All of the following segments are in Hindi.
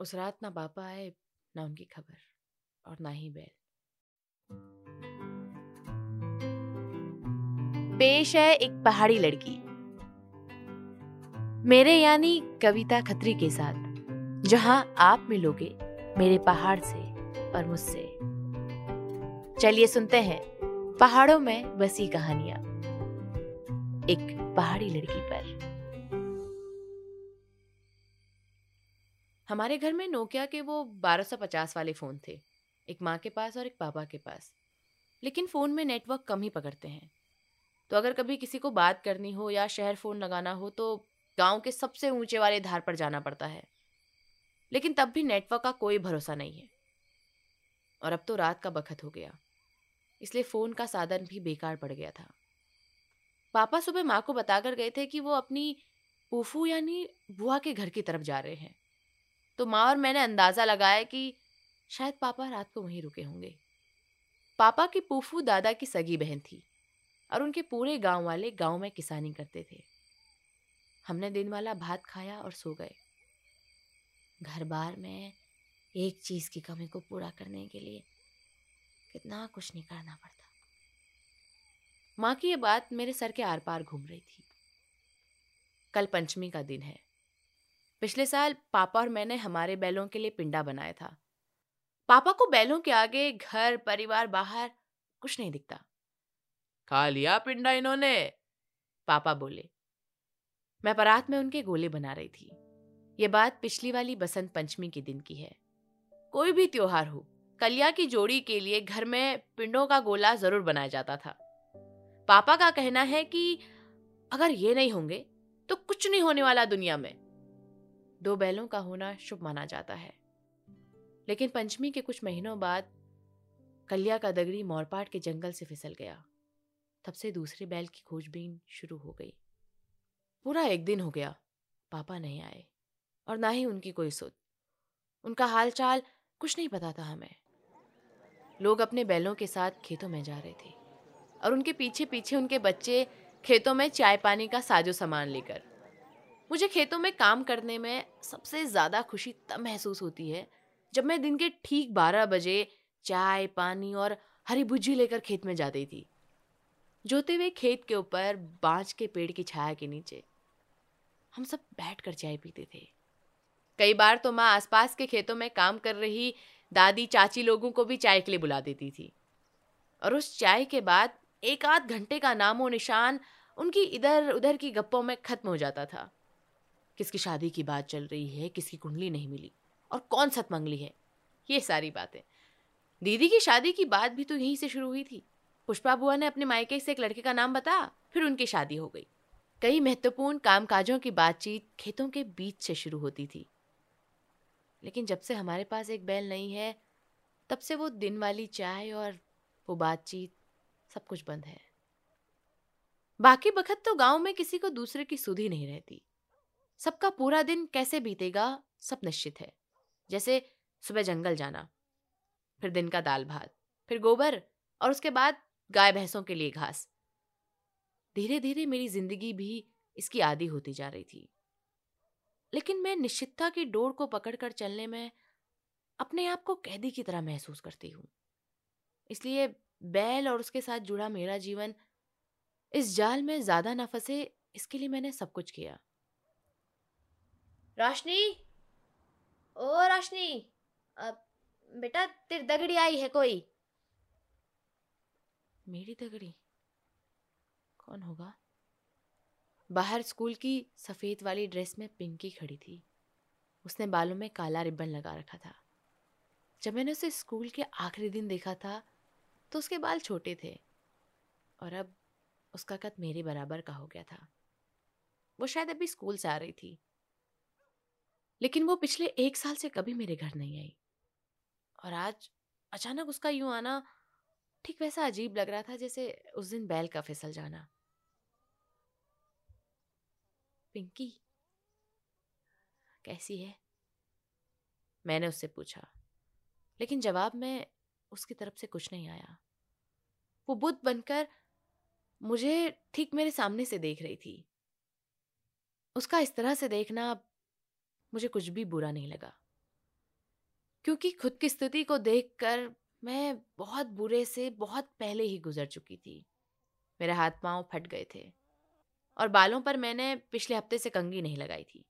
उस रात ना पापा आए, ना उनकी खबर और ना ही बैल। पेश है एक पहाड़ी लड़की। मेरे यानी कविता खत्री के साथ, जहाँ आप मिलोगे मेरे पहाड़ से और मुझसे। चलिए सुनते हैं पहाड़ों में बसी कहानियाँ, एक पहाड़ी लड़की पर। हमारे घर में नोकिया के वो 1250 वाले फ़ोन थे, एक माँ के पास और एक पापा के पास। लेकिन फ़ोन में नेटवर्क कम ही पकड़ते हैं। तो अगर कभी किसी को बात करनी हो या शहर फ़ोन लगाना हो तो गाँव के सबसे ऊँचे वाले धार पर जाना पड़ता है। लेकिन तब भी नेटवर्क का कोई भरोसा नहीं है। और अब तो रात का बखत हो गया। इसलिए फ़ोन का साधन भी बेकार पड़ गया था। पापा सुबह माँ को बताकर गए थे कि वो अपनी पूफू यानी बुआ के घर की तरफ़ जा रहे हैं। तो माँ और मैंने अंदाज़ा लगाया कि शायद पापा रात को वहीं रुके होंगे। पापा की पूफू दादा की सगी बहन थी और उनके पूरे गाँव वाले गाँव में किसानी करते थे। हमने दिन वाला भात खाया और सो गए। घर बार में एक चीज़ की कमी को पूरा करने के लिए कितना कुछ नहीं करना पड़ता। माँ की ये बात मेरे सर के आर पार घूम रही थी। कल पंचमी का दिन है। पिछले साल पापा और मैंने हमारे बैलों के लिए पिंडा बनाया था। पापा को बैलों के आगे घर परिवार बाहर कुछ नहीं दिखता। खा लिया पिंडा इन्होंने। पापा बोले मैं परात में उनके गोले बना रही थी। ये बात पिछली वाली बसंत पंचमी के दिन की है। कोई भी त्योहार हो कलिया की जोड़ी के लिए घर में पिंडों का गोला ज़रूर बनाया जाता था। पापा का कहना है कि अगर ये नहीं होंगे तो कुछ नहीं होने वाला दुनिया में। दो बैलों का होना शुभ माना जाता है। लेकिन पंचमी के कुछ महीनों बाद कलिया का दगड़ी मोरपाट के जंगल से फिसल गया। तब से दूसरे बैल की खोजबीन शुरू हो गई। पूरा एक दिन हो गया, पापा नहीं आए और ना ही उनकी कोई सुध। उनका हालचाल कुछ नहीं पता था हमें। लोग अपने बैलों के साथ खेतों में जा रहे थे और उनके पीछे पीछे उनके बच्चे खेतों में चाय पानी का साजो सामान लेकर मुझे खेतों में काम करने में सबसे ज़्यादा खुशी तब महसूस होती है जब मैं दिन के ठीक बारह बजे चाय, पानी और हरी भुजी लेकर खेत में जाती थी। जोते हुए खेत के ऊपर बांच के पेड़ की छाया के नीचे हम सब बैठ कर चाय पीते थे। कई बार तो माँ आसपास के खेतों में काम कर रही दादी चाची लोगों को भी चाय के लिए बुला देती थी। और उस चाय के बाद एक आध घंटे का नामो निशान उनकी इधर उधर की गप्पों में खत्म हो जाता था। किसकी शादी की बात चल रही है, किसकी कुंडली नहीं मिली और कौन सतमंगली है? ये सारी बातें। दीदी की शादी की बात भी तो यहीं से शुरू हुई थी। पुष्पा बुआ ने अपने मायके से एक लड़के का नाम बताया फिर उनकी शादी हो गई। कई महत्वपूर्ण कामकाजों की बातचीत खेतों के बीच से शुरू होती थी। लेकिन जब से हमारे पास एक बैल नहीं है, तब से वो दिन वाली चाय और वो बातचीत सब कुछ बंद है। बाकी बखत तो गाँव में किसी को दूसरे की सुधी नहीं रहती। सबका पूरा दिन कैसे बीतेगा, सब निश्चित है। जैसे सुबह जंगल जाना, फिर दिन का दाल भात फिर गोबर और उसके बाद गाय भैंसों के लिए घास। धीरे धीरे मेरी ज़िंदगी भी इसकी आदि होती जा रही थी। लेकिन मैं निश्चितता की डोर को पकड़कर चलने में अपने आप को कैदी की तरह महसूस करती हूँ। इसलिए बैल और उसके साथ जुड़ा मेरा जीवन, इस जाल में ज़्यादा न फंसे, इसके लिए मैंने सब कुछ किया। रोशनी? ओ रोशनी बेटा तेरी दगड़ी आई है कोई? मेरी दगड़ी? कौन होगा? बाहर स्कूल की सफ़ेद वाली ड्रेस में पिंकी खड़ी थी। उसने बालों में काला रिबन लगा रखा था। जब मैंने उसे स्कूल के आखिरी दिन देखा था तो उसके बाल छोटे थे। और अब उसका कद मेरे बराबर का हो गया था। वो शायद अभी स्कूल से आ रही थी। लेकिन वो पिछले एक साल से कभी मेरे घर नहीं आई। और आज अचानक उसका यूँ आना ठीक वैसा अजीब लग रहा था जैसे उस दिन बैल का फिसल जाना। पिंकी, कैसी है? मैंने उससे पूछा, लेकिन जवाब में उसकी तरफ़ से कुछ नहीं आया। वो बुद्ध बनकर मुझे ठीक मेरे सामने से देख रही थी। उसका इस तरह से देखना मुझे कुछ भी बुरा नहीं लगा। क्योंकि खुद की स्थिति को देखकर मैं बहुत बुरे से बहुत पहले ही गुजर चुकी थी। मेरे हाथ पाँव फट गए थे और बालों पर मैंने पिछले हफ़्ते से कंगी नहीं लगाई थी।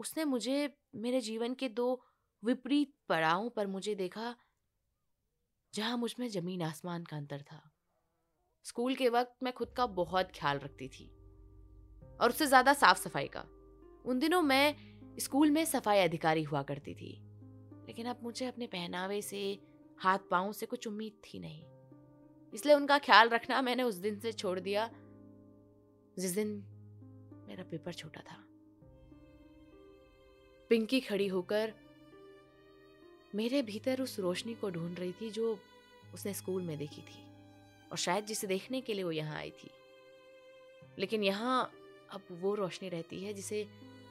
उसने मुझे, मेरे जीवन के दो विपरीत पड़ावों पर मुझे देखा, जहाँ मुझमें ज़मीन आसमान का अंतर था। स्कूल के वक्त मैं खुद का बहुत ख्याल रखती थी और उससे ज़्यादा साफ़ सफ़ाई का। उन दिनों मैं स्कूल में सफ़ाई अधिकारी हुआ करती थी, लेकिन अब मुझे अपने पहनावे से, हाथ पाँव से कुछ उम्मीद थी नहीं। इसलिए उनका ख्याल रखना मैंने उस दिन से छोड़ दिया, जिस दिन मेरा पेपर छोटा था। पिंकी खड़ी होकर मेरे भीतर उस रोशनी को ढूंढ रही थी जो उसने स्कूल में देखी थी, और शायद जिसे देखने के लिए वो यहाँ आई थी। लेकिन यहाँ अब वो रोशनी रहती है जिसे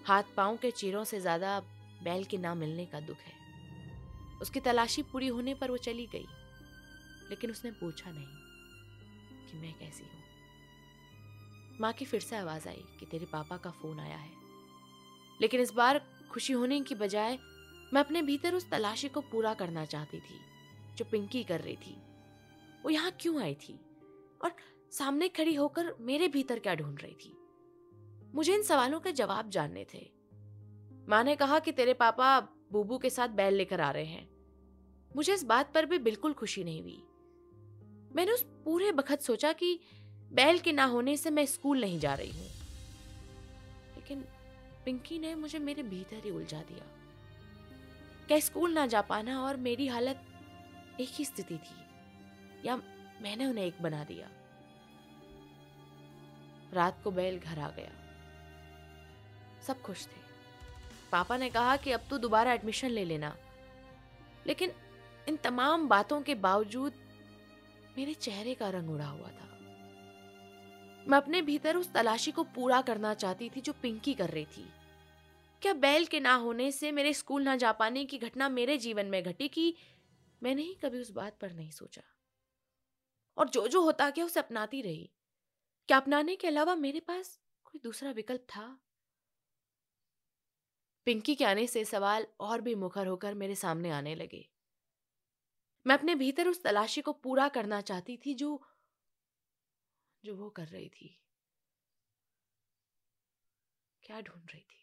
हाथ पाँव के चीरों से ज़्यादा बैल के ना मिलने का दुख है। उसकी तलाशी पूरी होने पर वो चली गई, लेकिन उसने पूछा नहीं कि मैं कैसी हूँ। माँ की फिर से आवाज़ आई कि तेरे पापा का फ़ोन आया है। लेकिन इस बार खुशी होने की बजाय मैं अपने भीतर उस तलाशी को पूरा करना चाहती थी, जो पिंकी कर रही थी। वो यहाँ क्यों आई थी? और सामने खड़ी होकर मेरे भीतर क्या ढूंढ रही थी? मुझे इन सवालों के जवाब जानने थे। माँ ने कहा कि तेरे पापा बूबू के साथ बैल लेकर आ रहे हैं। मुझे इस बात पर भी बिल्कुल खुशी नहीं हुई। मैंने उस पूरे बखत सोचा कि बैल के ना होने से मैं स्कूल नहीं जा रही हूँ। लेकिन पिंकी ने मुझे मेरे भीतर ही उलझा दिया। क्या स्कूल ना जा पाना और मेरी हालत एक ही स्थिति थी, या मैंने उन्हें एक बना दिया? रात को बैल घर आ गया। सब खुश थे। पापा ने कहा कि अब तो दोबारा एडमिशन ले लेना। लेकिन इन तमाम बातों के बावजूद मेरे चेहरे का रंग उड़ा हुआ था। मैं अपने भीतर उस तलाशी को पूरा करना चाहती थी जो पिंकी कर रही थी। क्या बैल के ना होने से मेरे स्कूल ना जा पाने की घटना मेरे जीवन में घटी कि मैंने ही कभी उस बात पर नहीं सोचा? और जो जो होता गया उसे अपनाती रही। क्या अपनाने के अलावा मेरे पास कोई दूसरा विकल्प था? पिंकी के आने से सवाल और भी मुखर होकर मेरे सामने आने लगे। मैं अपने भीतर उस तलाशी को पूरा करना चाहती थी जो जो वो कर रही थी। क्या ढूंढ रही थी?